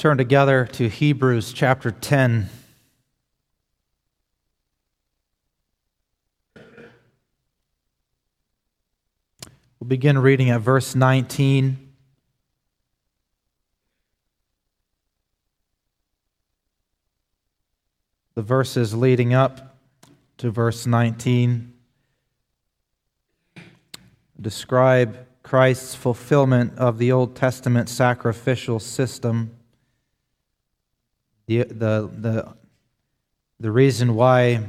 turn together to Hebrews chapter 10. We'll begin reading at verse 19. The verses leading up to verse 19 describe Christ's fulfillment of the Old Testament sacrificial system the, the, the, the reason why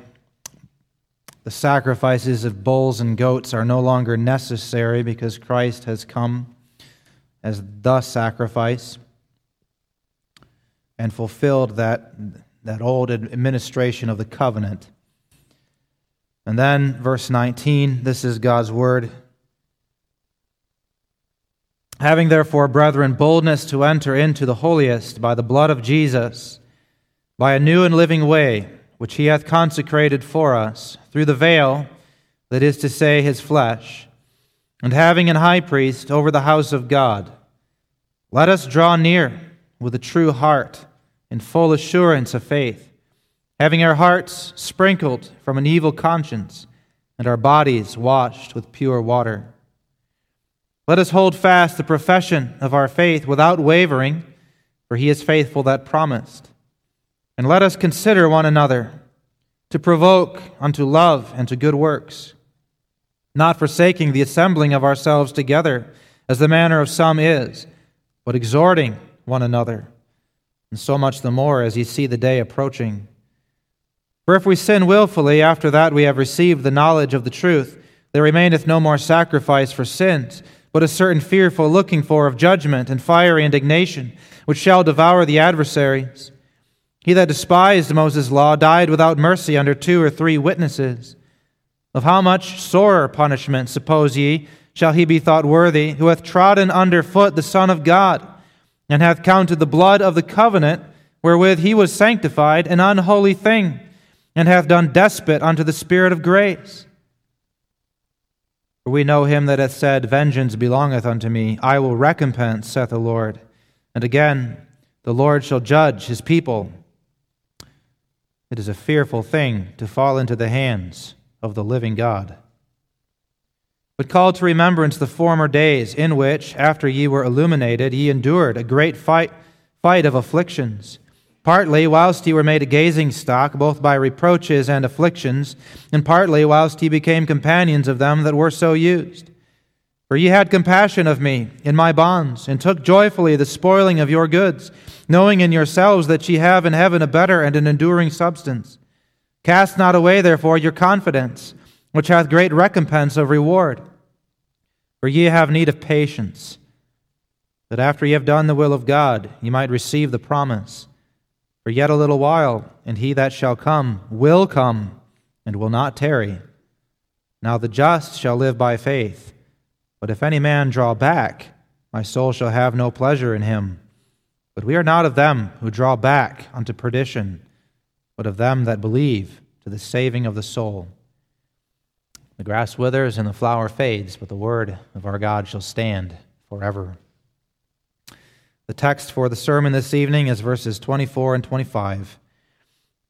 the sacrifices of bulls and goats are no longer necessary because Christ has come as the sacrifice and fulfilled that, that old administration of the covenant. And then, verse 19, this is God's word. Having therefore, brethren, boldness to enter into the holiest by the blood of Jesus by a new and living way, which he hath consecrated for us, through the veil, that is to say, his flesh, and having an high priest over the house of God, let us draw near with a true heart in full assurance of faith, having our hearts sprinkled from an evil conscience and our bodies washed with pure water. Let us hold fast the profession of our faith without wavering, for he is faithful that promised. And let us consider one another to provoke unto love and to good works, not forsaking the assembling of ourselves together, as the manner of some is, but exhorting one another, and so much the more as ye see the day approaching. For if we sin wilfully after that we have received the knowledge of the truth, there remaineth no more sacrifice for sins, but a certain fearful looking for of judgment and fiery indignation, which shall devour the adversaries. He that despised Moses' law died without mercy under two or three witnesses. Of how much sorer punishment, suppose ye, shall he be thought worthy, who hath trodden under foot the Son of God, and hath counted the blood of the covenant wherewith he was sanctified an unholy thing, and hath done despot unto the Spirit of grace? For we know him that hath said, Vengeance belongeth unto me, I will recompense, saith the Lord. And again, the Lord shall judge his people. It is a fearful thing to fall into the hands of the living God. But call to remembrance the former days in which, after ye were illuminated, ye endured a great fight, fight of afflictions, partly whilst ye were made a gazing stock, both by reproaches and afflictions, and partly whilst ye became companions of them that were so used. For ye had compassion of me in my bonds, and took joyfully the spoiling of your goods knowing in yourselves that ye have in heaven a better and an enduring substance. Cast not away, therefore, your confidence, which hath great recompense of reward. For ye have need of patience, that after ye have done the will of God, ye might receive the promise. For yet a little while, and he that shall come will come, and will not tarry. Now the just shall live by faith. But if any man draw back, my soul shall have no pleasure in him. But we are not of them who draw back unto perdition, but of them that believe to the saving of the soul. The grass withers and the flower fades, but the word of our God shall stand forever. The text for the sermon this evening is verses 24 and 25.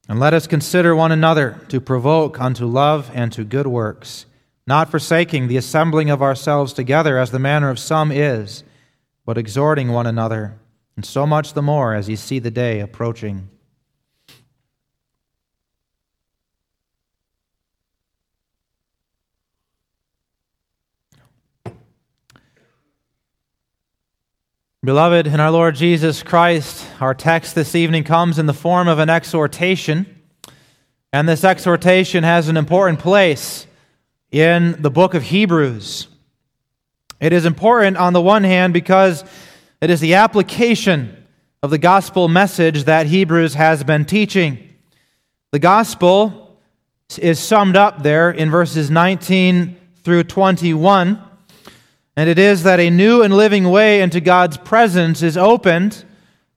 And let us consider one another to provoke unto love and to good works, not forsaking the assembling of ourselves together as the manner of some is, but exhorting one another and so much the more as you see the day approaching. Beloved, in our Lord Jesus Christ, our text this evening comes in the form of an exhortation. And this exhortation has an important place in the book of Hebrews. It is important on the one hand because it is the application of the gospel message that Hebrews has been teaching. The gospel is summed up there in verses 19 through 21, and it is that a new and living way into God's presence is opened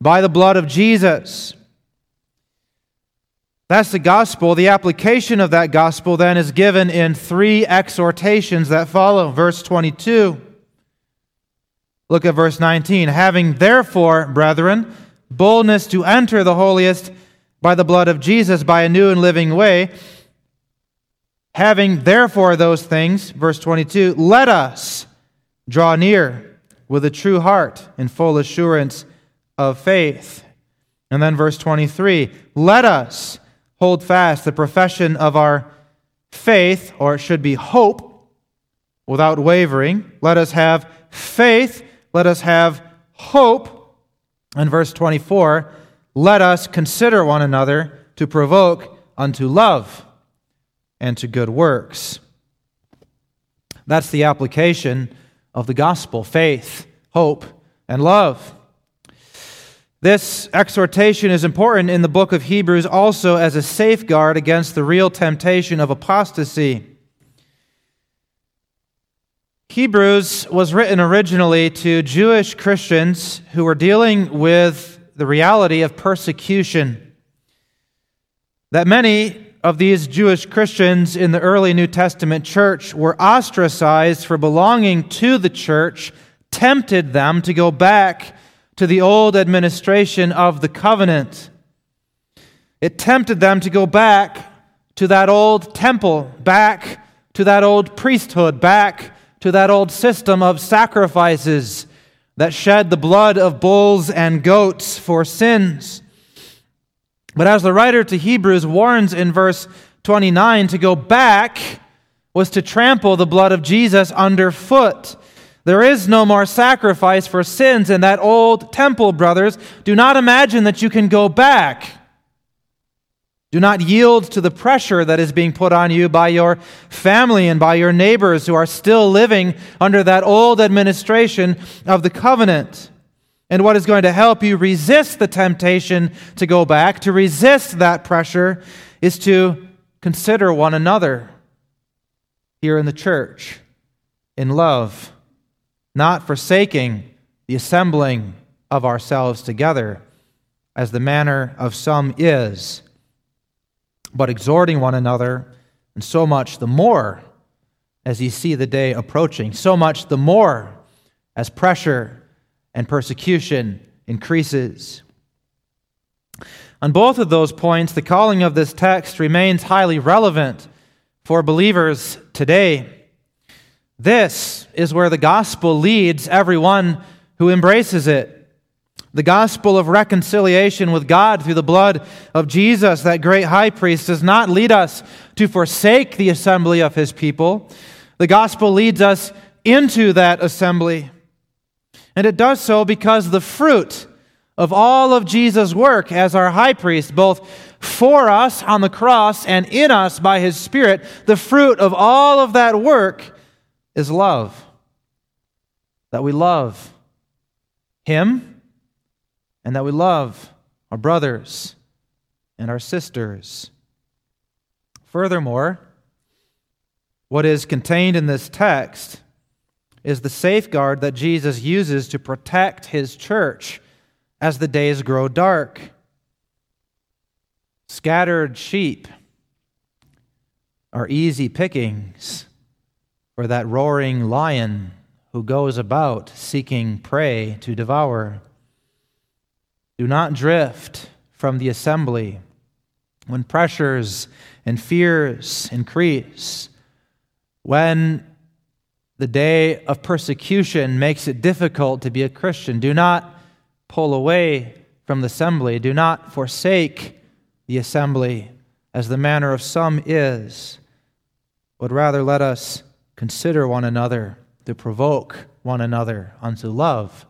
by the blood of Jesus. That's the gospel. The application of that gospel then is given in three exhortations that follow. Verse 22. Look at verse 19. Having therefore, brethren, boldness to enter the holiest by the blood of Jesus by a new and living way. Having therefore those things, verse 22, let us draw near with a true heart in full assurance of faith. And then verse 23, let us hold fast the profession of our faith, or it should be hope, without wavering. Let us have faith. Let us have hope. In verse 24, let us consider one another to provoke unto love and to good works. That's the application of the gospel faith, hope, and love. This exhortation is important in the book of Hebrews also as a safeguard against the real temptation of apostasy. Hebrews was written originally to Jewish Christians who were dealing with the reality of persecution. That many of these Jewish Christians in the early New Testament church were ostracized for belonging to the church, tempted them to go back to the old administration of the covenant. It tempted them to go back to that old temple, back to that old priesthood, back to that old system of sacrifices that shed the blood of bulls and goats for sins. But as the writer to Hebrews warns in verse 29, to go back was to trample the blood of Jesus underfoot. There is no more sacrifice for sins in that old temple, brothers. Do not imagine that you can go back. Do not yield to the pressure that is being put on you by your family and by your neighbors who are still living under that old administration of the covenant. And what is going to help you resist the temptation to go back, to resist that pressure, is to consider one another here in the church in love not forsaking the assembling of ourselves together, as the manner of some is, but exhorting one another, and so much the more as ye see the day approaching, so much the more as pressure and persecution increases. On both of those points, the calling of this text remains highly relevant for believers today. This is where the gospel leads everyone who embraces it. The gospel of reconciliation with God through the blood of Jesus, that great high priest, does not lead us to forsake the assembly of his people. The gospel leads us into that assembly. And it does so because the fruit of all of Jesus' work as our high priest, both for us on the cross and in us by his Spirit, the fruit of all of that work is love. That we love Him and that we love our brothers and our sisters. Furthermore, what is contained in this text is the safeguard that Jesus uses to protect his church as the days grow dark. Scattered sheep are easy pickings for that roaring lion who goes about seeking prey to devour. Do not drift from the assembly when pressures and fears increase, when the day of persecution makes it difficult to be a Christian. Do not pull away from the assembly. Do not forsake the assembly as the manner of some is, but rather let us consider one another, to provoke one another unto love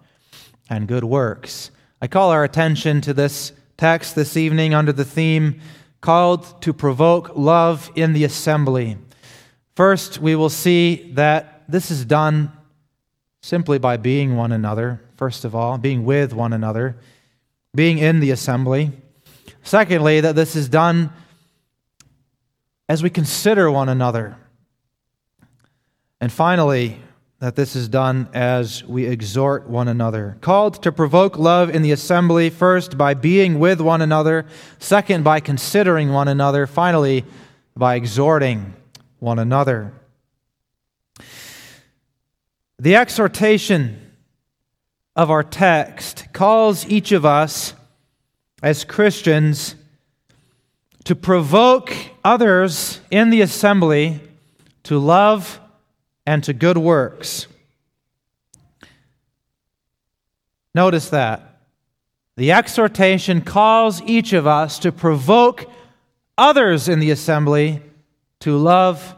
and good works. I call our attention to this text this evening under the theme called to provoke love in the assembly. First, we will see that this is done simply by being one another, first of all, being with one another, being in the assembly. Secondly, that this is done as we consider one another and finally, that this is done as we exhort one another. Called to provoke love in the assembly, first by being with one another, second by considering one another, finally by exhorting one another. The exhortation of our text calls each of us as Christians to provoke others in the assembly to love and to good works. Notice that. The exhortation calls each of us to provoke others in the assembly to love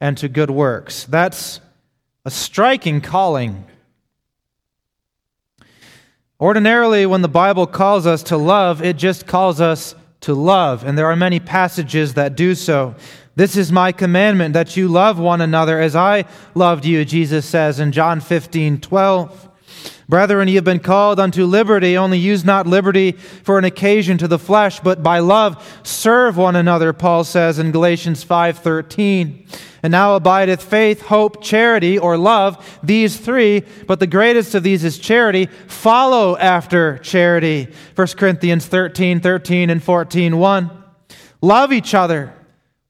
and to good works. That's a striking calling. Ordinarily, when the Bible calls us to love, it just calls us to love, and there are many passages that do so. This is my commandment that you love one another as I loved you, Jesus says in John 15 12. Brethren, ye have been called unto liberty, only use not liberty for an occasion to the flesh, but by love serve one another, Paul says in Galatians 5:13. And now abideth faith, hope, charity, or love, these three, but the greatest of these is charity. Follow after charity. 1 Corinthians 13, 13 and 14, 1. Love each other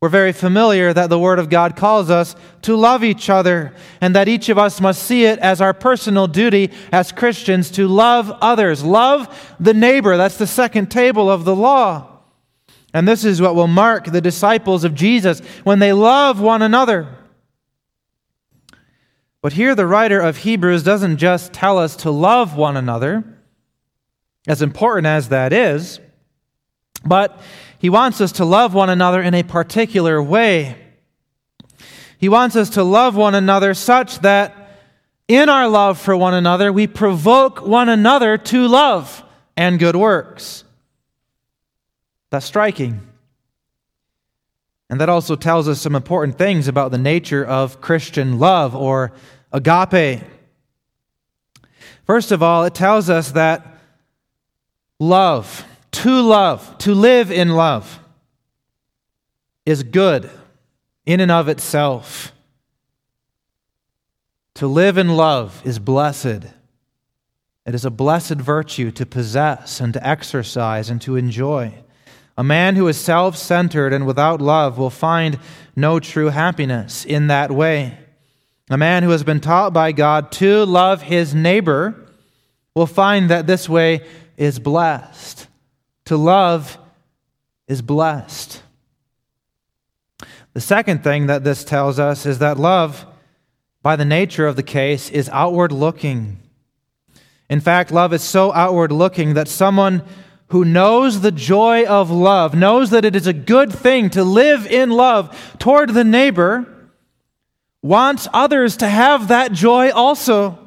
we're very familiar that the Word of God calls us to love each other, and that each of us must see it as our personal duty as Christians to love others. Love the neighbor. That's the second table of the law. And this is what will mark the disciples of Jesus when they love one another. But here, the writer of Hebrews doesn't just tell us to love one another, as important as that is, but he wants us to love one another in a particular way. He wants us to love one another such that in our love for one another, we provoke one another to love and good works. That's striking. And that also tells us some important things about the nature of Christian love or agape. First of all, it tells us that love, to love, to live in love, is good in and of itself. To live in love is blessed. It is a blessed virtue to possess and to exercise and to enjoy. A man who is self centered and without love will find no true happiness in that way. A man who has been taught by God to love his neighbor will find that this way is blessed. To love is blessed. The second thing that this tells us is that love, by the nature of the case, is outward looking. In fact, love is so outward looking that someone who knows the joy of love, knows that it is a good thing to live in love toward the neighbor, wants others to have that joy also.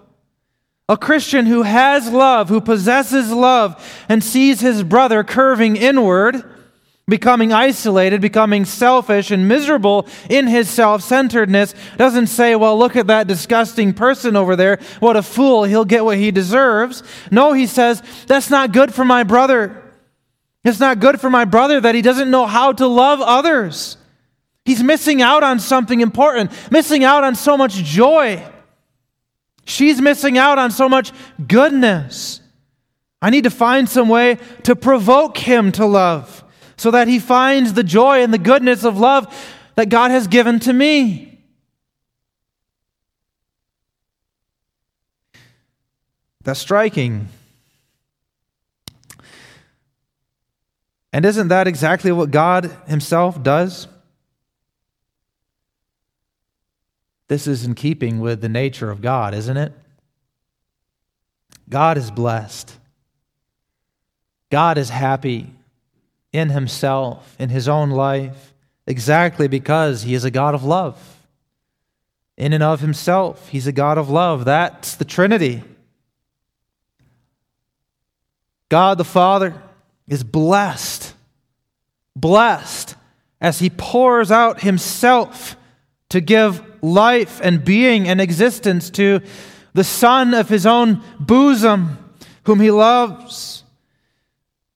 A Christian who has love, who possesses love, and sees his brother curving inward, becoming isolated, becoming selfish and miserable in his self centeredness, doesn't say, Well, look at that disgusting person over there. What a fool. He'll get what he deserves. No, he says, That's not good for my brother. It's not good for my brother that he doesn't know how to love others. He's missing out on something important, missing out on so much joy. She's missing out on so much goodness. I need to find some way to provoke him to love so that he finds the joy and the goodness of love that God has given to me. That's striking. And isn't that exactly what God Himself does? This is in keeping with the nature of God, isn't it? God is blessed. God is happy in himself, in his own life, exactly because he is a God of love. In and of himself, he's a God of love. That's the Trinity. God the Father is blessed, blessed as he pours out himself to give life and being and existence to the Son of his own bosom, whom he loves.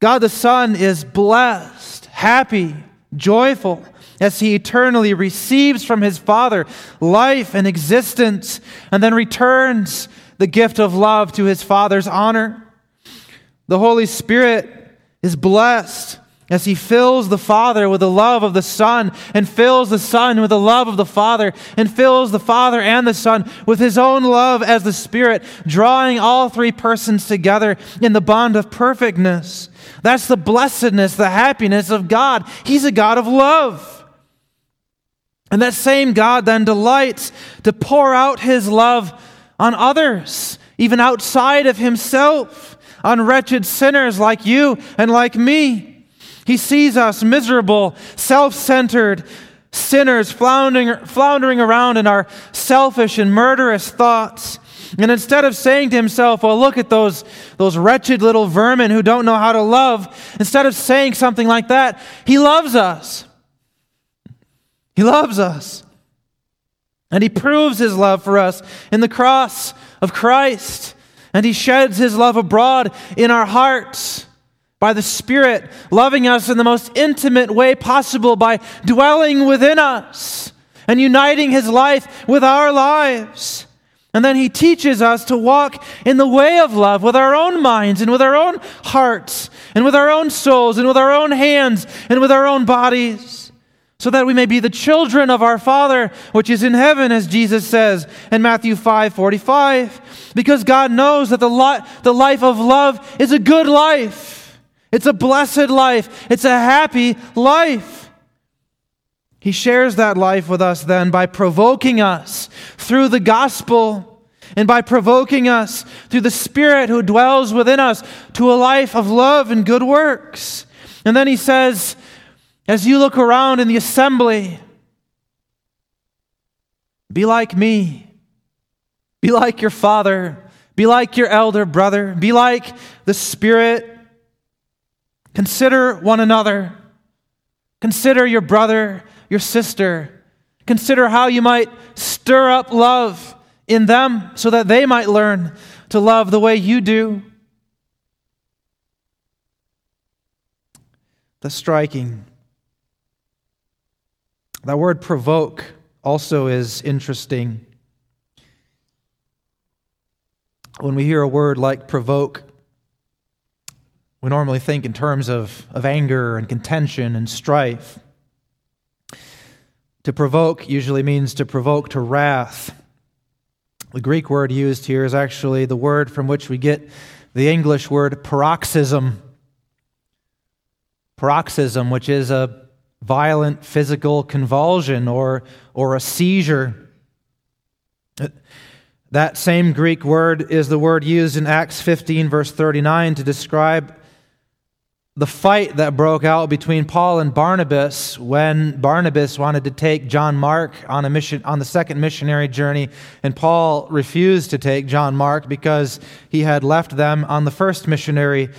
God the Son is blessed, happy, joyful as he eternally receives from his Father life and existence, and then returns the gift of love to his Father's honor. The Holy Spirit is blessed as he fills the Father with the love of the Son, and fills the Son with the love of the Father, and fills the Father and the Son with his own love as the Spirit, drawing all three persons together in the bond of perfectness. That's the blessedness, the happiness of God. He's a God of love. And that same God then delights to pour out his love on others, even outside of himself, on wretched sinners like you and like me. He sees us miserable, self centered sinners floundering, floundering around in our selfish and murderous thoughts. And instead of saying to himself, Well, look at those, those wretched little vermin who don't know how to love, instead of saying something like that, he loves us. He loves us. And he proves his love for us in the cross of Christ. And he sheds his love abroad in our hearts by the Spirit, loving us in the most intimate way possible by dwelling within us and uniting His life with our lives. And then He teaches us to walk in the way of love with our own minds and with our own hearts and with our own souls and with our own hands and with our own bodies so that we may be the children of our Father which is in heaven, as Jesus says in Matthew 5 45. Because God knows that the, li- the life of love is a good life. It's a blessed life. It's a happy life. He shares that life with us then by provoking us through the gospel and by provoking us through the Spirit who dwells within us to a life of love and good works. And then he says, as you look around in the assembly, be like me. Be like your father. Be like your elder brother. Be like the Spirit Consider one another. Consider your brother, your sister. Consider how you might stir up love in them so that they might learn to love the way you do. The striking. That word provoke also is interesting. When we hear a word like provoke, we normally think in terms of, of anger and contention and strife. To provoke usually means to provoke to wrath. The Greek word used here is actually the word from which we get the English word paroxysm. Paroxysm, which is a violent physical convulsion or, or a seizure. That same Greek word is the word used in Acts 15, verse 39, to describe the fight that broke out between Paul and Barnabas when Barnabas wanted to take John Mark on a mission on the second missionary journey and Paul refused to take John Mark because he had left them on the first missionary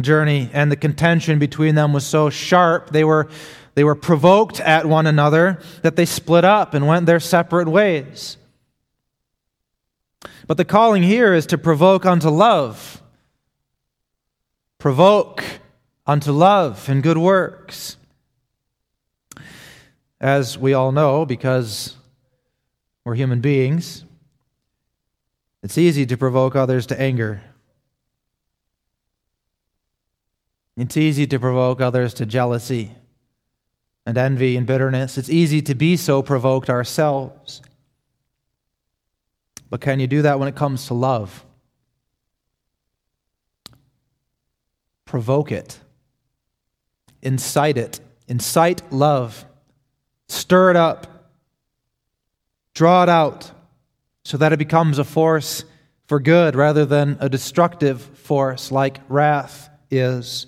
journey and the contention between them was so sharp they were they were provoked at one another that they split up and went their separate ways. But the calling here is to provoke unto love. Provoke unto love and good works. As we all know, because we're human beings, it's easy to provoke others to anger. It's easy to provoke others to jealousy and envy and bitterness. It's easy to be so provoked ourselves. But can you do that when it comes to love? Provoke it incite it, incite love, stir it up, draw it out so that it becomes a force for good rather than a destructive force like wrath is.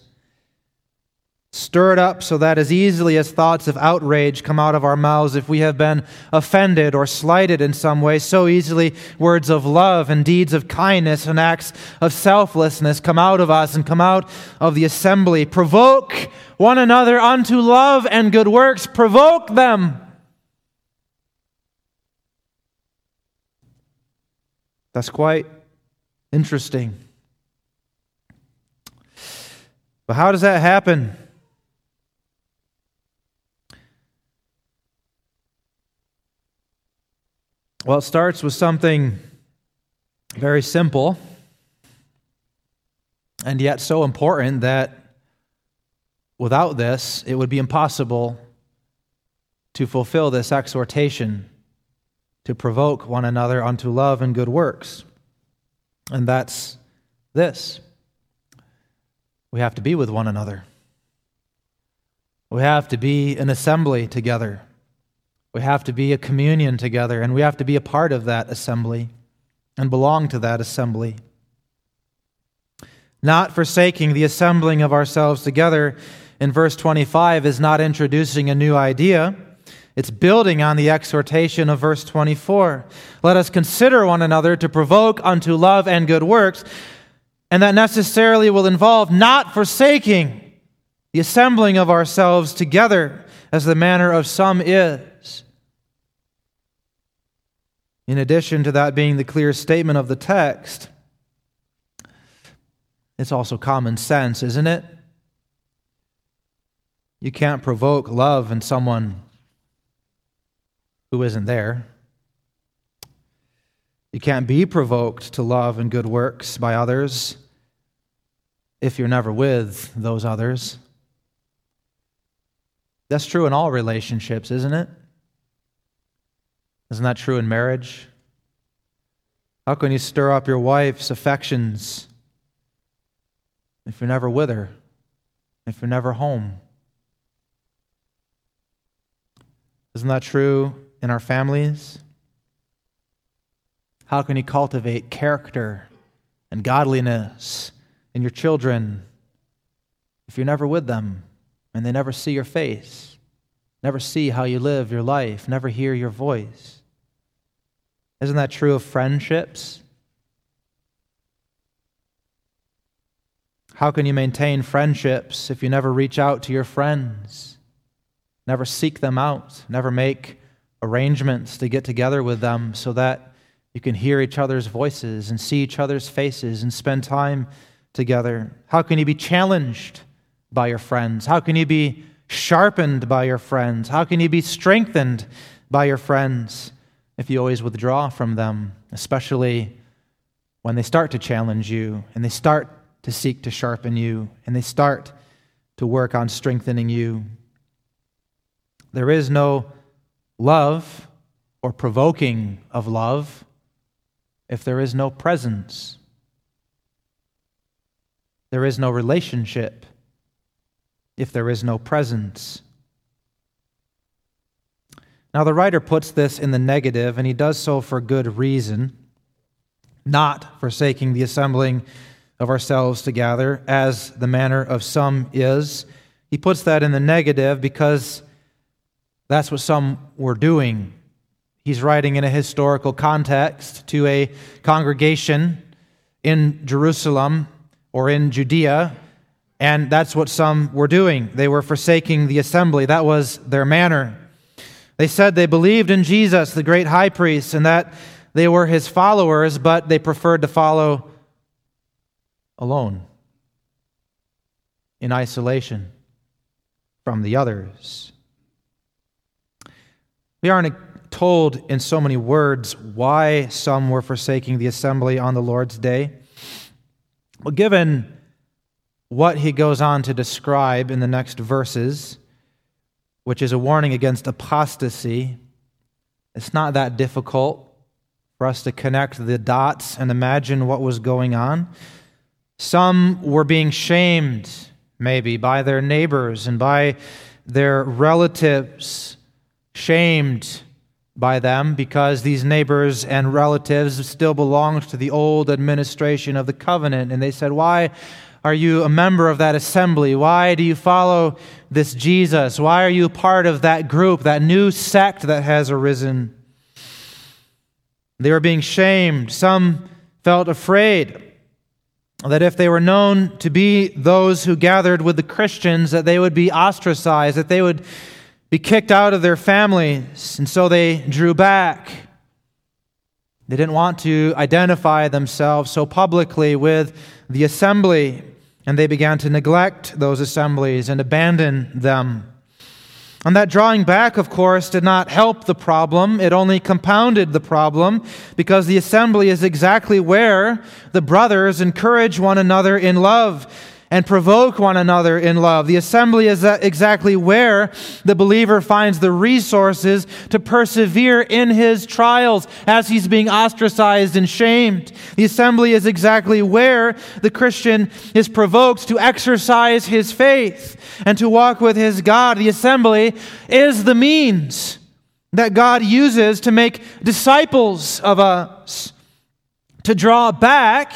Stir it up so that as easily as thoughts of outrage come out of our mouths if we have been offended or slighted in some way, so easily words of love and deeds of kindness and acts of selflessness come out of us and come out of the assembly. Provoke one another unto love and good works. Provoke them. That's quite interesting. But how does that happen? Well, it starts with something very simple, and yet so important that without this, it would be impossible to fulfill this exhortation to provoke one another unto love and good works. And that's this we have to be with one another. We have to be an assembly together. We have to be a communion together, and we have to be a part of that assembly and belong to that assembly. Not forsaking the assembling of ourselves together in verse 25 is not introducing a new idea. It's building on the exhortation of verse 24. Let us consider one another to provoke unto love and good works, and that necessarily will involve not forsaking the assembling of ourselves together as the manner of some is. In addition to that being the clear statement of the text, it's also common sense, isn't it? You can't provoke love in someone who isn't there. You can't be provoked to love and good works by others if you're never with those others. That's true in all relationships, isn't it? Isn't that true in marriage? How can you stir up your wife's affections if you're never with her, if you're never home? Isn't that true in our families? How can you cultivate character and godliness in your children if you're never with them and they never see your face, never see how you live your life, never hear your voice? Isn't that true of friendships? How can you maintain friendships if you never reach out to your friends, never seek them out, never make arrangements to get together with them so that you can hear each other's voices and see each other's faces and spend time together? How can you be challenged by your friends? How can you be sharpened by your friends? How can you be strengthened by your friends if you always withdraw from them, especially when they start to challenge you and they start to seek to sharpen you and they start to work on strengthening you? There is no love or provoking of love if there is no presence. There is no relationship if there is no presence. Now, the writer puts this in the negative, and he does so for good reason, not forsaking the assembling of ourselves together, as the manner of some is. He puts that in the negative because that's what some were doing. He's writing in a historical context to a congregation in Jerusalem or in Judea, and that's what some were doing. They were forsaking the assembly. That was their manner. They said they believed in Jesus, the great high priest, and that they were his followers, but they preferred to follow alone, in isolation from the others. We aren't told in so many words why some were forsaking the assembly on the Lord's day. Well, given what he goes on to describe in the next verses, which is a warning against apostasy, it's not that difficult for us to connect the dots and imagine what was going on. Some were being shamed, maybe, by their neighbors and by their relatives shamed by them because these neighbors and relatives still belonged to the old administration of the covenant. And they said, Why are you a member of that assembly? Why do you follow this Jesus? Why are you part of that group, that new sect that has arisen? They were being shamed. Some felt afraid that if they were known to be those who gathered with the Christians, that they would be ostracized, that they would be kicked out of their families, and so they drew back. They didn't want to identify themselves so publicly with the assembly, and they began to neglect those assemblies and abandon them. And that drawing back, of course, did not help the problem. It only compounded the problem because the assembly is exactly where the brothers encourage one another in love and provoke one another in love. The assembly is exactly where the believer finds the resources to persevere in his trials as he's being ostracized and shamed. The assembly is exactly where the Christian is provoked to exercise his faith and to walk with his God. The assembly is the means that God uses to make disciples of us, to draw back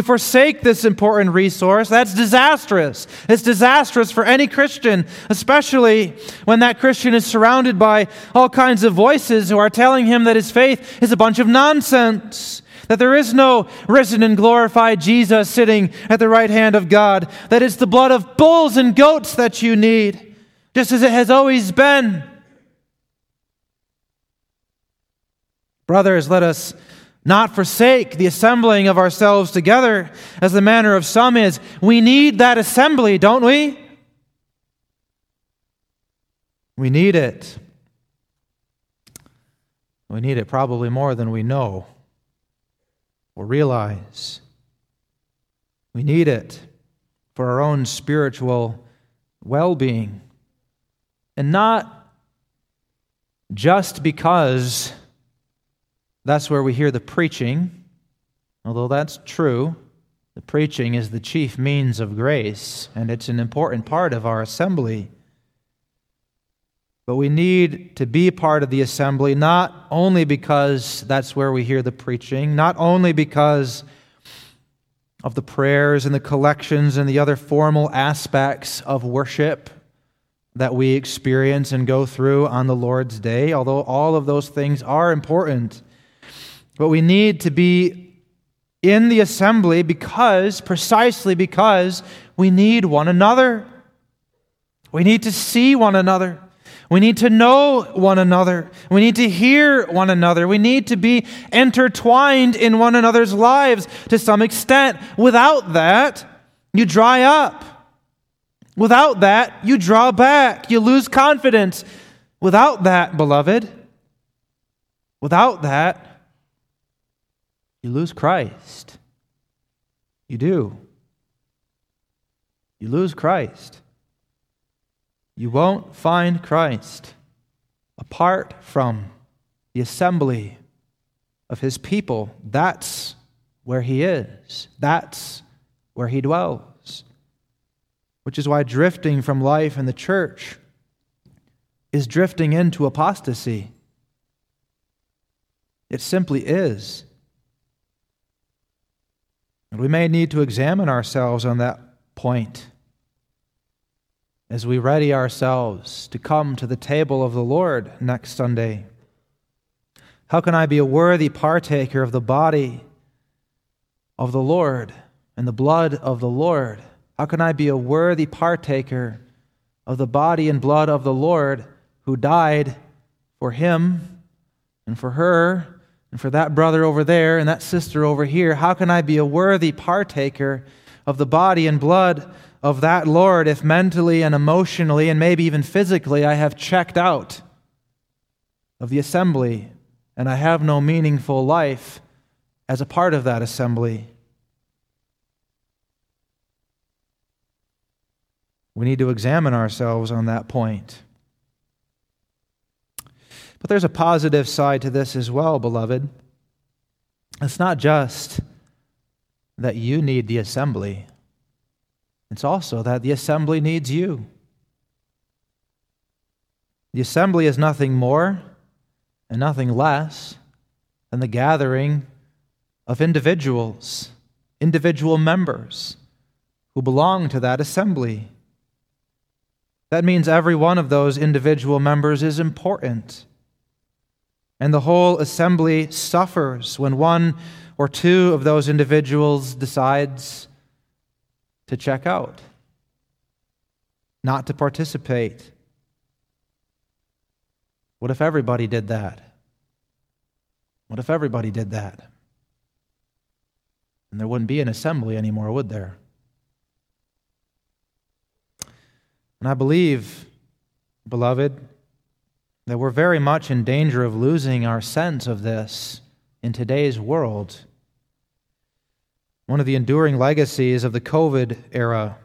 to forsake this important resource, that's disastrous. It's disastrous for any Christian, especially when that Christian is surrounded by all kinds of voices who are telling him that his faith is a bunch of nonsense, that there is no risen and glorified Jesus sitting at the right hand of God, that it's the blood of bulls and goats that you need, just as it has always been. Brothers, let us not forsake the assembling of ourselves together, as the manner of some is. We need that assembly, don't we? We need it. We need it probably more than we know or realize. We need it for our own spiritual well being. And not just because that's where we hear the preaching. Although that's true, the preaching is the chief means of grace, and it's an important part of our assembly. But we need to be part of the assembly not only because that's where we hear the preaching, not only because of the prayers and the collections and the other formal aspects of worship that we experience and go through on the Lord's day, although all of those things are important. But we need to be in the assembly because, precisely because, we need one another. We need to see one another. We need to know one another. We need to hear one another. We need to be intertwined in one another's lives to some extent. Without that, you dry up. Without that, you draw back. You lose confidence. Without that, beloved, without that, you lose Christ. You do. You lose Christ. You won't find Christ apart from the assembly of his people. That's where he is, that's where he dwells. Which is why drifting from life in the church is drifting into apostasy. It simply is. And we may need to examine ourselves on that point as we ready ourselves to come to the table of the Lord next Sunday. How can I be a worthy partaker of the body of the Lord and the blood of the Lord? How can I be a worthy partaker of the body and blood of the Lord who died for him and for her and for that brother over there and that sister over here, how can I be a worthy partaker of the body and blood of that Lord if mentally and emotionally and maybe even physically I have checked out of the assembly and I have no meaningful life as a part of that assembly? We need to examine ourselves on that point. But there's a positive side to this as well, beloved. It's not just that you need the assembly, it's also that the assembly needs you. The assembly is nothing more and nothing less than the gathering of individuals, individual members who belong to that assembly. That means every one of those individual members is important. And the whole assembly suffers when one or two of those individuals decides to check out, not to participate. What if everybody did that? What if everybody did that? And there wouldn't be an assembly anymore, would there? And I believe, beloved, that we're very much in danger of losing our sense of this in today's world. One of the enduring legacies of the COVID era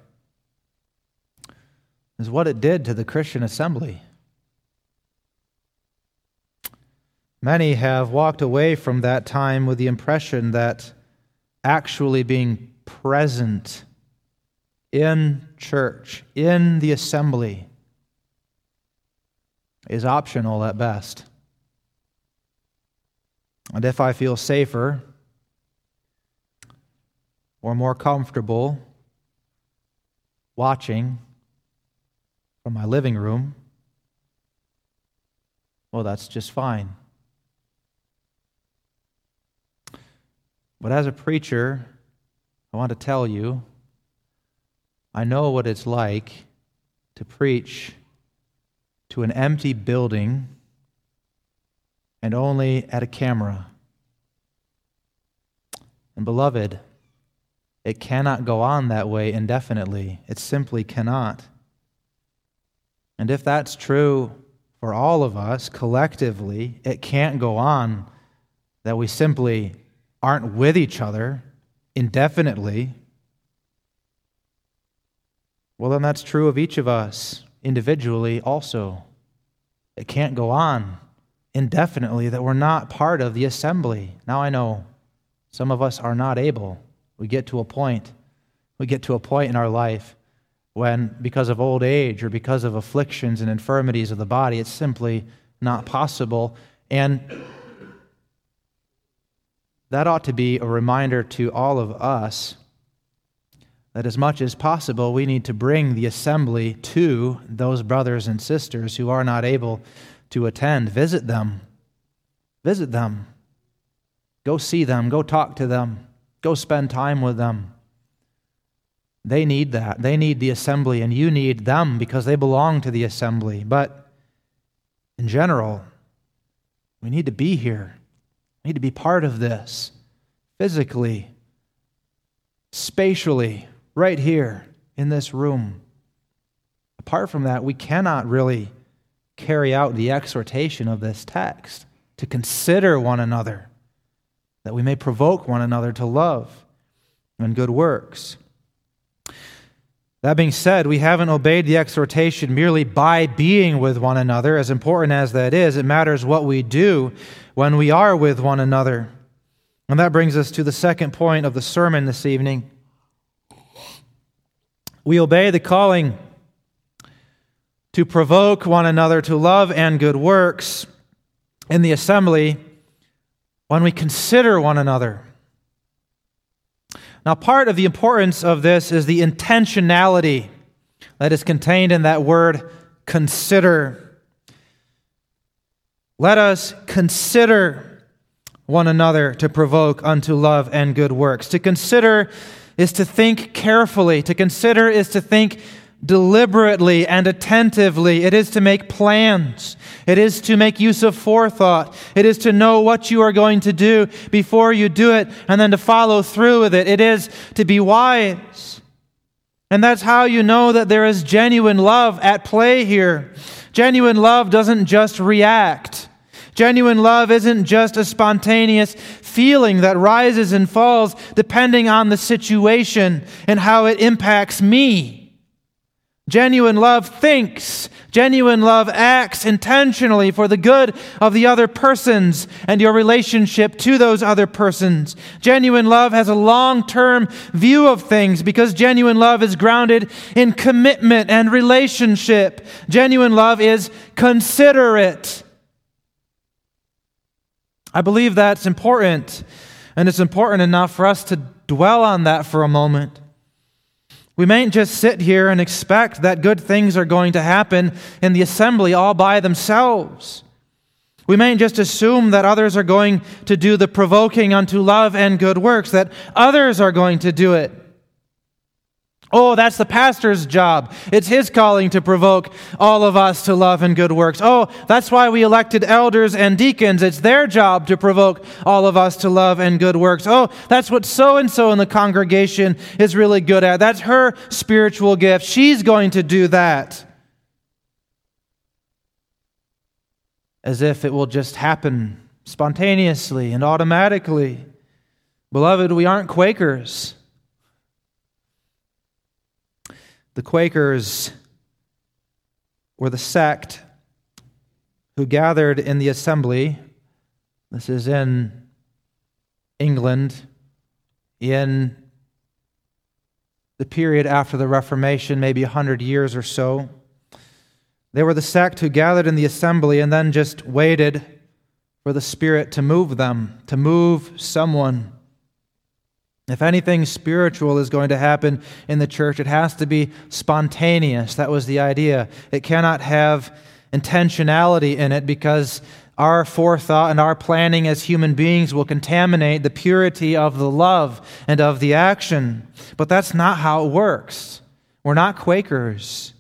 is what it did to the Christian assembly. Many have walked away from that time with the impression that actually being present in church, in the assembly, is optional at best. And if I feel safer or more comfortable watching from my living room, well, that's just fine. But as a preacher, I want to tell you I know what it's like to preach to an empty building and only at a camera. And, beloved, it cannot go on that way indefinitely. It simply cannot. And if that's true for all of us collectively, it can't go on that we simply aren't with each other indefinitely. Well, then that's true of each of us individually also. It can't go on indefinitely that we're not part of the assembly. Now I know some of us are not able. We get to a point, we get to a point in our life when, because of old age or because of afflictions and infirmities of the body, it's simply not possible. And that ought to be a reminder to all of us that as much as possible, we need to bring the assembly to those brothers and sisters who are not able to attend. Visit them. Visit them. Go see them. Go talk to them. Go spend time with them. They need that. They need the assembly, and you need them because they belong to the assembly. But in general, we need to be here. We need to be part of this physically, spatially right here in this room. Apart from that, we cannot really carry out the exhortation of this text to consider one another, that we may provoke one another to love and good works. That being said, we haven't obeyed the exhortation merely by being with one another, as important as that is. It matters what we do when we are with one another. And that brings us to the second point of the sermon this evening we obey the calling to provoke one another to love and good works in the assembly when we consider one another. Now, part of the importance of this is the intentionality that is contained in that word consider. Let us consider one another to provoke unto love and good works. To consider is to think carefully. To consider is to think deliberately and attentively. It is to make plans. It is to make use of forethought. It is to know what you are going to do before you do it and then to follow through with it. It is to be wise. And that's how you know that there is genuine love at play here. Genuine love doesn't just react. Genuine love isn't just a spontaneous feeling that rises and falls depending on the situation and how it impacts me. Genuine love thinks. Genuine love acts intentionally for the good of the other persons and your relationship to those other persons. Genuine love has a long term view of things because genuine love is grounded in commitment and relationship. Genuine love is considerate. I believe that's important, and it's important enough for us to dwell on that for a moment. We mayn't just sit here and expect that good things are going to happen in the assembly all by themselves. We mayn't just assume that others are going to do the provoking unto love and good works, that others are going to do it. Oh, that's the pastor's job. It's his calling to provoke all of us to love and good works. Oh, that's why we elected elders and deacons. It's their job to provoke all of us to love and good works. Oh, that's what so and so in the congregation is really good at. That's her spiritual gift. She's going to do that. As if it will just happen spontaneously and automatically. Beloved, we aren't Quakers. The Quakers were the sect who gathered in the assembly. This is in England in the period after the Reformation, maybe 100 years or so. They were the sect who gathered in the assembly and then just waited for the Spirit to move them, to move someone. If anything spiritual is going to happen in the church, it has to be spontaneous. That was the idea. It cannot have intentionality in it because our forethought and our planning as human beings will contaminate the purity of the love and of the action. But that's not how it works. We're not Quakers.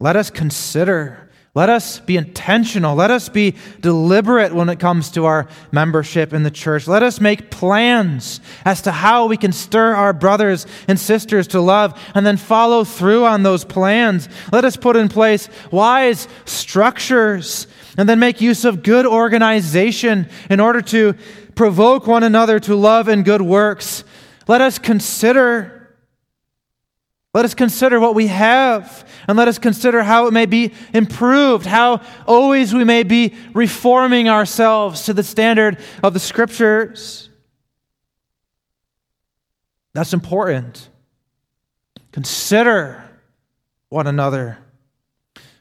Let us consider. Let us be intentional. Let us be deliberate when it comes to our membership in the church. Let us make plans as to how we can stir our brothers and sisters to love and then follow through on those plans. Let us put in place wise structures and then make use of good organization in order to provoke one another to love and good works. Let us consider let us consider what we have and let us consider how it may be improved, how always we may be reforming ourselves to the standard of the scriptures. That's important. Consider one another.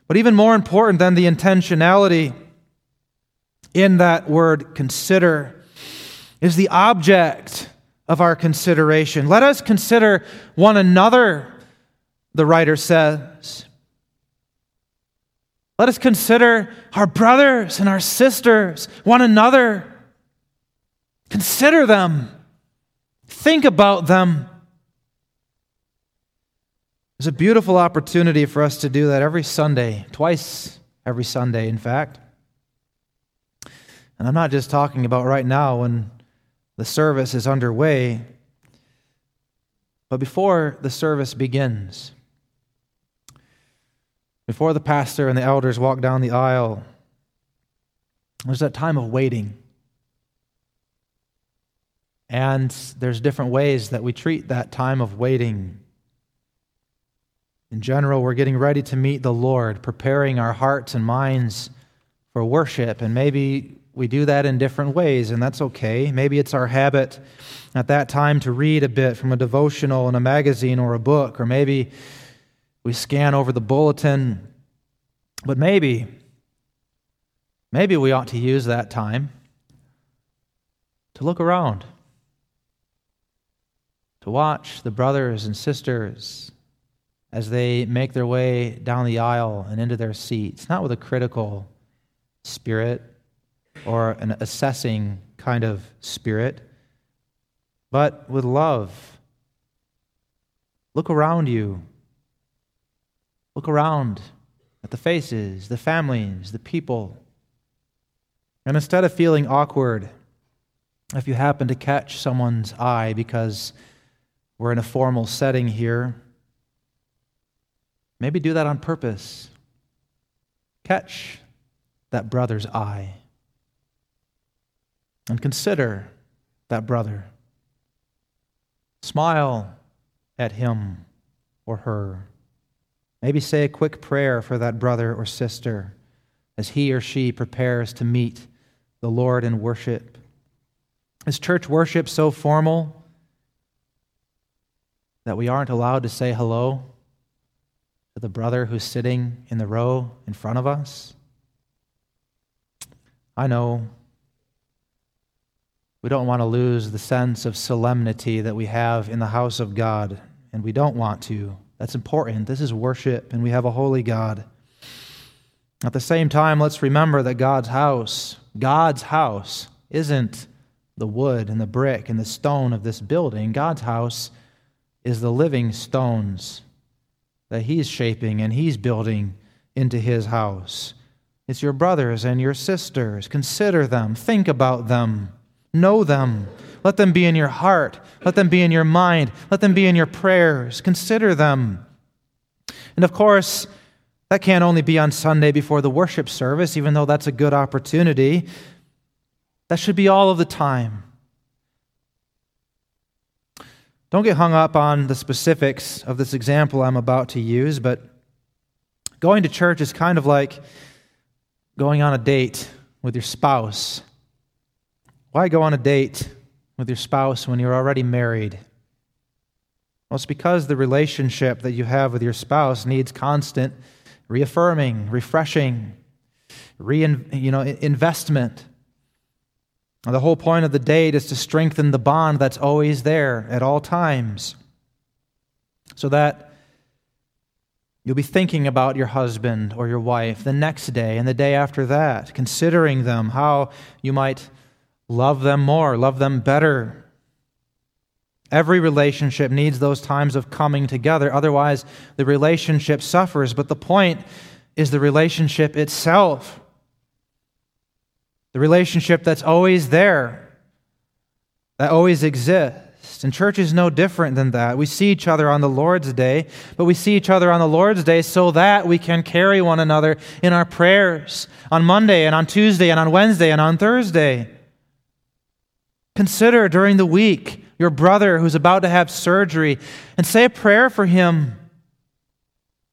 But even more important than the intentionality in that word consider is the object of our consideration. Let us consider one another, the writer says. Let us consider our brothers and our sisters, one another. Consider them. Think about them. There's a beautiful opportunity for us to do that every Sunday, twice every Sunday, in fact. And I'm not just talking about right now when the service is underway, but before the service begins. Before the pastor and the elders walk down the aisle, there's that time of waiting. And there's different ways that we treat that time of waiting. In general, we're getting ready to meet the Lord, preparing our hearts and minds for worship. And maybe we do that in different ways, and that's okay. Maybe it's our habit at that time to read a bit from a devotional in a magazine or a book, or maybe we scan over the bulletin. But maybe, maybe we ought to use that time to look around, to watch the brothers and sisters as they make their way down the aisle and into their seats, not with a critical spirit or an assessing kind of spirit, but with love. Look around you. Look around at the faces, the families, the people. And instead of feeling awkward, if you happen to catch someone's eye because we're in a formal setting here, maybe do that on purpose. Catch that brother's eye and consider that brother. Smile at him or her. Maybe say a quick prayer for that brother or sister as he or she prepares to meet the Lord in worship. Is church worship so formal that we aren't allowed to say hello to the brother who's sitting in the row in front of us? I know we don't want to lose the sense of solemnity that we have in the house of God, and we don't want to. That's important. This is worship, and we have a holy God. At the same time, let's remember that God's house, God's house, isn't the wood and the brick and the stone of this building. God's house is the living stones that He's shaping and He's building into His house. It's your brothers and your sisters. Consider them, think about them. Know them. Let them be in your heart. Let them be in your mind. Let them be in your prayers. Consider them. And of course, that can't only be on Sunday before the worship service, even though that's a good opportunity. That should be all of the time. Don't get hung up on the specifics of this example I'm about to use, but going to church is kind of like going on a date with your spouse. Why go on a date with your spouse when you're already married? Well, it's because the relationship that you have with your spouse needs constant reaffirming, refreshing, rein, you know, investment. The whole point of the date is to strengthen the bond that's always there at all times so that you'll be thinking about your husband or your wife the next day and the day after that, considering them, how you might love them more, love them better. Every relationship needs those times of coming together. Otherwise, the relationship suffers. But the point is the relationship itself. The relationship that's always there, that always exists. And church is no different than that. We see each other on the Lord's day, but we see each other on the Lord's day so that we can carry one another in our prayers on Monday and on Tuesday and on Wednesday and on Thursday. Consider during the week your brother who's about to have surgery and say a prayer for him.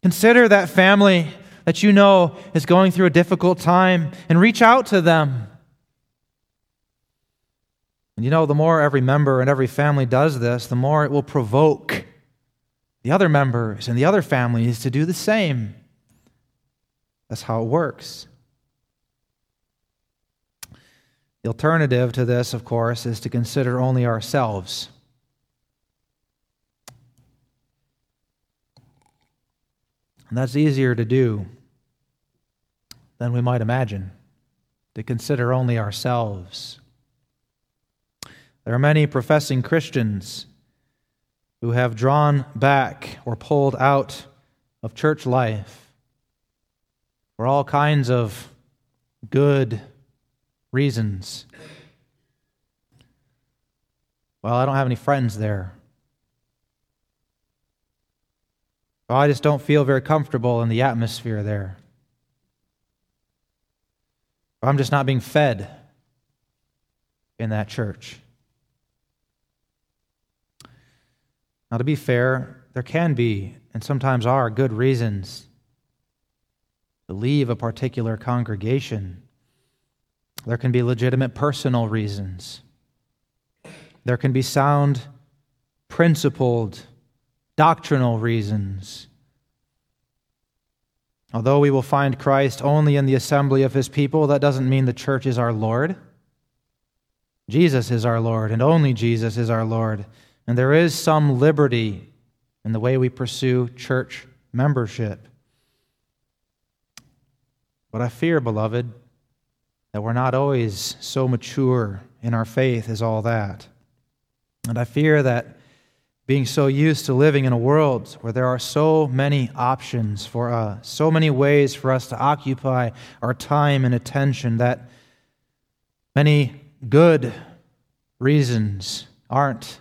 Consider that family that you know is going through a difficult time and reach out to them. And you know, the more every member and every family does this, the more it will provoke the other members and the other families to do the same. That's how it works. The alternative to this, of course, is to consider only ourselves. And that's easier to do than we might imagine, to consider only ourselves. There are many professing Christians who have drawn back or pulled out of church life for all kinds of good reasons. Well, I don't have any friends there. Well, I just don't feel very comfortable in the atmosphere there. I'm just not being fed in that church. Now, to be fair, there can be, and sometimes are, good reasons to leave a particular congregation. There can be legitimate personal reasons. There can be sound, principled, doctrinal reasons. Although we will find Christ only in the assembly of his people, that doesn't mean the church is our Lord. Jesus is our Lord, and only Jesus is our Lord. And there is some liberty in the way we pursue church membership. But I fear, beloved, that we're not always so mature in our faith as all that. And I fear that being so used to living in a world where there are so many options for us, so many ways for us to occupy our time and attention, that many good reasons aren't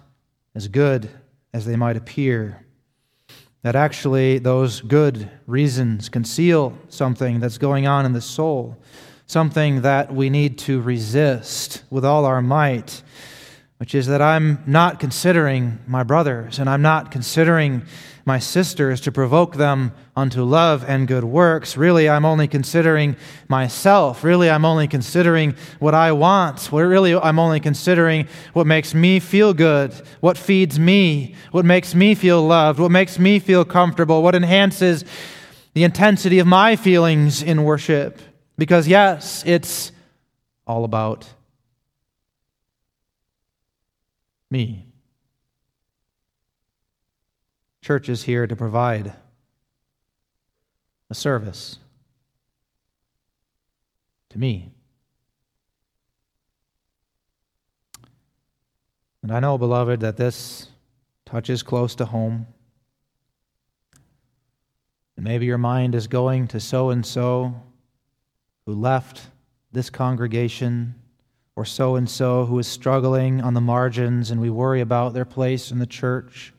as good as they might appear. That actually, those good reasons conceal something that's going on in the soul, something that we need to resist with all our might which is that I'm not considering my brothers and I'm not considering my sisters to provoke them unto love and good works. Really, I'm only considering myself. Really, I'm only considering what I want. Really, I'm only considering what makes me feel good, what feeds me, what makes me feel loved, what makes me feel comfortable, what enhances the intensity of my feelings in worship. Because, yes, it's all about me. Church is here to provide a service to me. And I know, beloved, that this touches close to home. And maybe your mind is going to so and so who left this congregation or so and so who is struggling on the margins and we worry about their place in the church.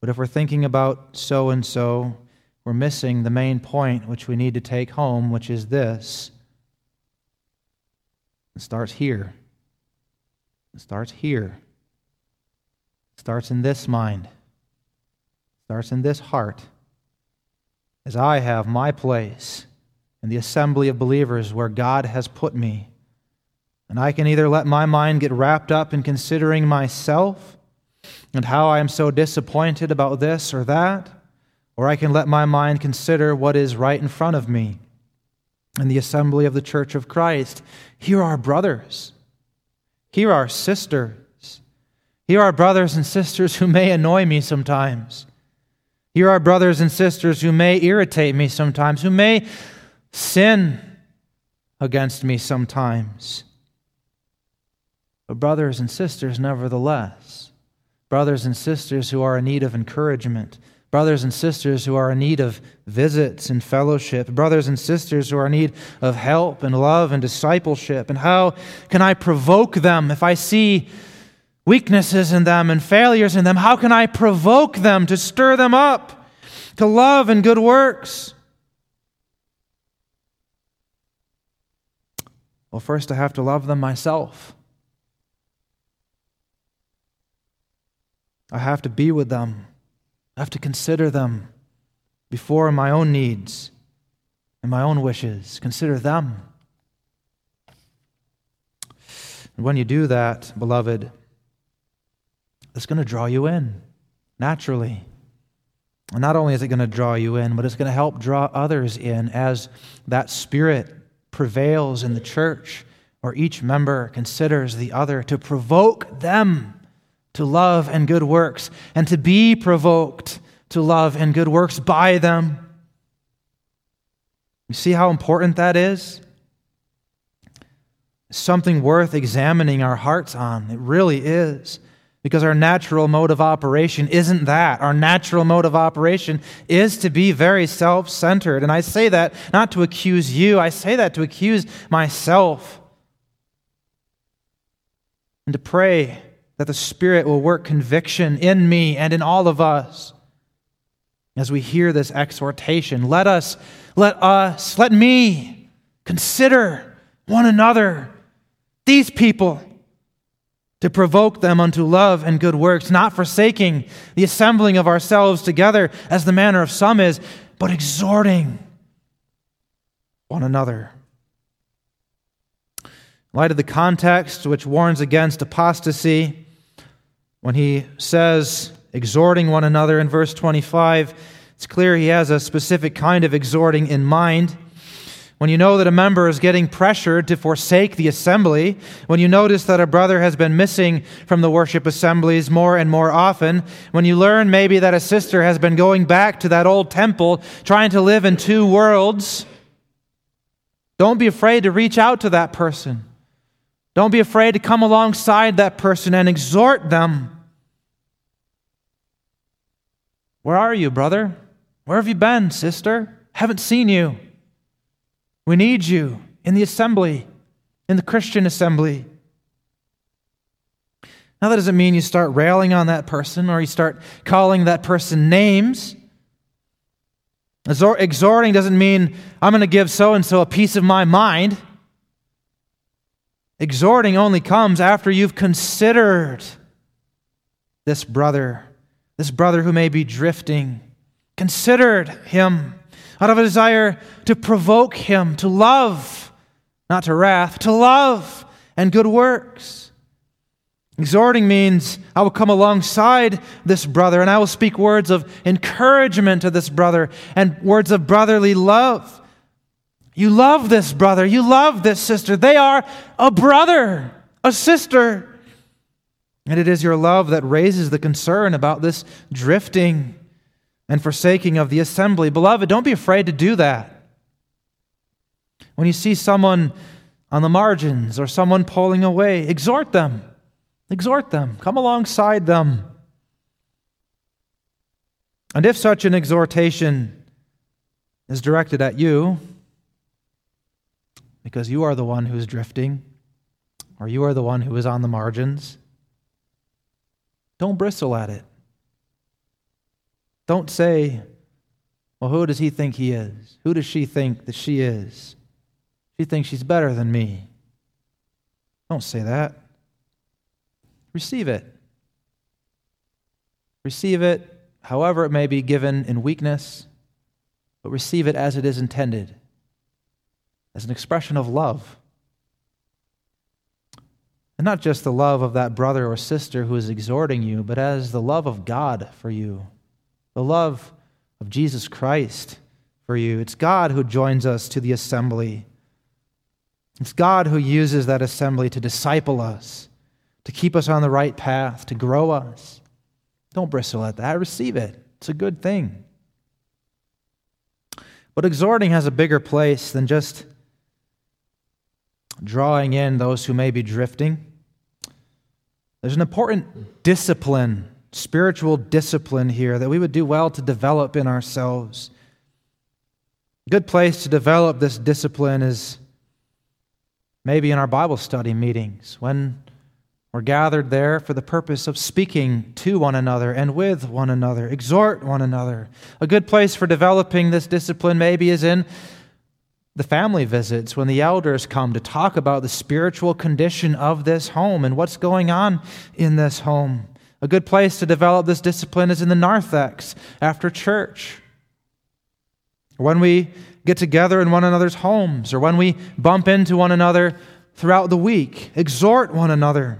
But if we're thinking about so and so, we're missing the main point which we need to take home, which is this. It starts here. It starts here. It starts in this mind, starts in this heart, as I have my place in the assembly of believers where God has put me. And I can either let my mind get wrapped up in considering myself and how I am so disappointed about this or that, or I can let my mind consider what is right in front of me in the assembly of the church of Christ. Here are brothers. Here are sisters. Here are brothers and sisters who may annoy me sometimes. Here are brothers and sisters who may irritate me sometimes, who may sin against me sometimes. But, brothers and sisters, nevertheless, brothers and sisters who are in need of encouragement, brothers and sisters who are in need of visits and fellowship, brothers and sisters who are in need of help and love and discipleship. And how can I provoke them if I see weaknesses in them and failures in them? How can I provoke them to stir them up to love and good works? Well, first I have to love them myself. I have to be with them. I have to consider them before my own needs and my own wishes. Consider them. And when you do that, beloved, it's going to draw you in naturally. And not only is it going to draw you in, but it's going to help draw others in as that spirit prevails in the church, or each member considers the other to provoke them to love and good works, and to be provoked to love and good works by them. You see how important that is? Something worth examining our hearts on. It really is. Because our natural mode of operation isn't that. Our natural mode of operation is to be very self centered. And I say that not to accuse you, I say that to accuse myself. And to pray that the Spirit will work conviction in me and in all of us as we hear this exhortation. Let us, let us, let me consider one another, these people, to provoke them unto love and good works, not forsaking the assembling of ourselves together as the manner of some is, but exhorting one another. In light of the context which warns against apostasy, when he says, exhorting one another in verse 25, it's clear he has a specific kind of exhorting in mind. When you know that a member is getting pressured to forsake the assembly, when you notice that a brother has been missing from the worship assemblies more and more often, when you learn maybe that a sister has been going back to that old temple trying to live in two worlds, don't be afraid to reach out to that person. Don't be afraid to come alongside that person and exhort them. Where are you, brother? Where have you been, sister? Haven't seen you. We need you in the assembly, in the Christian assembly. Now, that doesn't mean you start railing on that person or you start calling that person names. Exhorting doesn't mean I'm going to give so and so a piece of my mind. Exhorting only comes after you've considered this brother this brother who may be drifting, considered him out of a desire to provoke him to love, not to wrath, to love and good works. Exhorting means I will come alongside this brother and I will speak words of encouragement to this brother and words of brotherly love. You love this brother, you love this sister. They are a brother, a sister. And it is your love that raises the concern about this drifting and forsaking of the assembly. Beloved, don't be afraid to do that. When you see someone on the margins or someone pulling away, exhort them. Exhort them. Come alongside them. And if such an exhortation is directed at you, because you are the one who's drifting, or you are the one who is on the margins, don't bristle at it. Don't say, well, who does he think he is? Who does she think that she is? She thinks she's better than me. Don't say that. Receive it. Receive it however it may be given in weakness, but receive it as it is intended, as an expression of love. And not just the love of that brother or sister who is exhorting you, but as the love of God for you, the love of Jesus Christ for you. It's God who joins us to the assembly. It's God who uses that assembly to disciple us, to keep us on the right path, to grow us. Don't bristle at that. Receive it. It's a good thing. But exhorting has a bigger place than just drawing in those who may be drifting. There's an important discipline, spiritual discipline here that we would do well to develop in ourselves. A good place to develop this discipline is maybe in our Bible study meetings when we're gathered there for the purpose of speaking to one another and with one another, exhort one another. A good place for developing this discipline maybe is in the family visits when the elders come to talk about the spiritual condition of this home and what's going on in this home. A good place to develop this discipline is in the narthex after church. When we get together in one another's homes, or when we bump into one another throughout the week, exhort one another.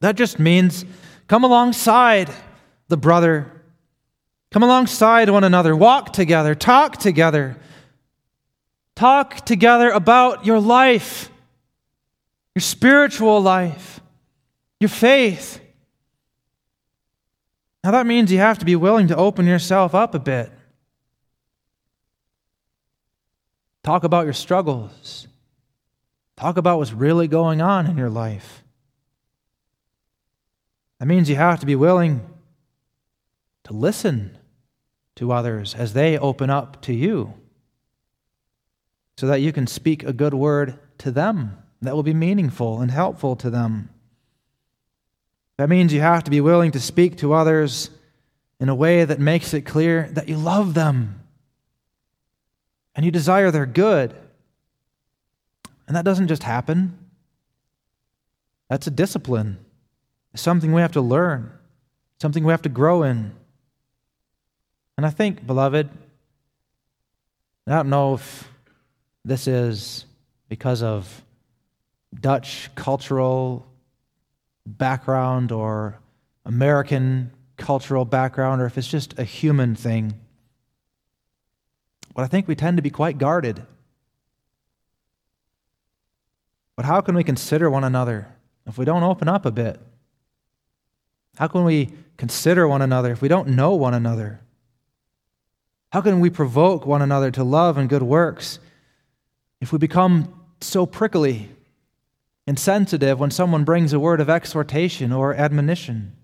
That just means come alongside the brother, come alongside one another, walk together, talk together, Talk together about your life, your spiritual life, your faith. Now, that means you have to be willing to open yourself up a bit. Talk about your struggles. Talk about what's really going on in your life. That means you have to be willing to listen to others as they open up to you so that you can speak a good word to them that will be meaningful and helpful to them. That means you have to be willing to speak to others in a way that makes it clear that you love them and you desire their good. And that doesn't just happen, that's a discipline. It's something we have to learn, something we have to grow in. And I think, beloved, I don't know if this is because of Dutch cultural background or American cultural background, or if it's just a human thing. But I think we tend to be quite guarded. But how can we consider one another if we don't open up a bit? How can we consider one another if we don't know one another? How can we provoke one another to love and good works if we become so prickly and sensitive when someone brings a word of exhortation or admonition?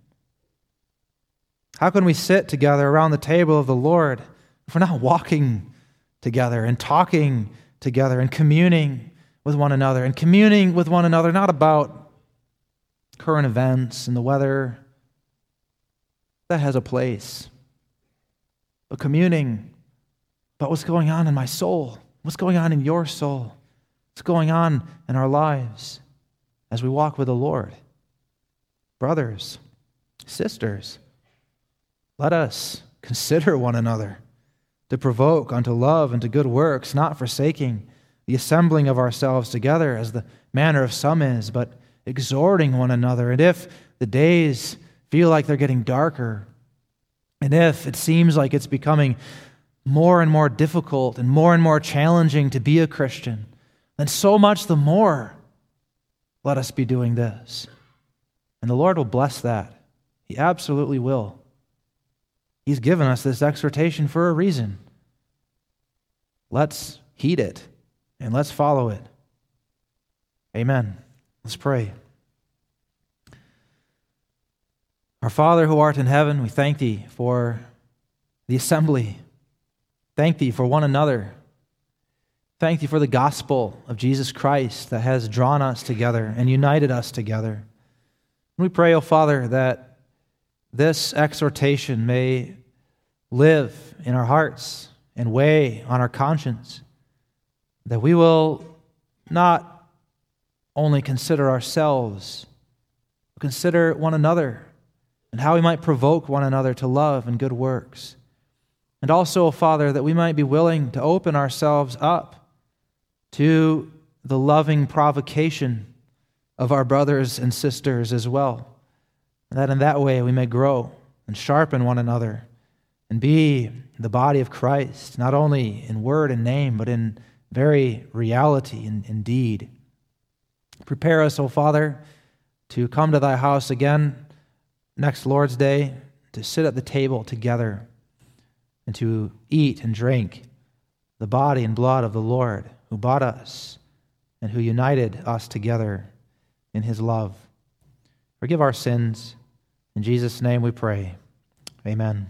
How can we sit together around the table of the Lord if we're not walking together and talking together and communing with one another and communing with one another not about current events and the weather? That has a place. But communing about what's going on in my soul What's going on in your soul? What's going on in our lives as we walk with the Lord? Brothers, sisters, let us consider one another to provoke unto love and to good works, not forsaking the assembling of ourselves together as the manner of some is, but exhorting one another. And if the days feel like they're getting darker, and if it seems like it's becoming more and more difficult and more and more challenging to be a Christian, then so much the more let us be doing this. And the Lord will bless that. He absolutely will. He's given us this exhortation for a reason. Let's heed it and let's follow it. Amen. Let's pray. Our Father who art in heaven, we thank thee for the assembly Thank thee for one another. Thank you for the gospel of Jesus Christ that has drawn us together and united us together. we pray, O oh Father, that this exhortation may live in our hearts and weigh on our conscience, that we will not only consider ourselves, but consider one another and how we might provoke one another to love and good works. And also, O Father, that we might be willing to open ourselves up to the loving provocation of our brothers and sisters as well. And that in that way we may grow and sharpen one another and be the body of Christ, not only in word and name, but in very reality and in deed. Prepare us, O Father, to come to thy house again next Lord's Day, to sit at the table together and to eat and drink the body and blood of the Lord who bought us and who united us together in his love. Forgive our sins. In Jesus' name we pray. Amen.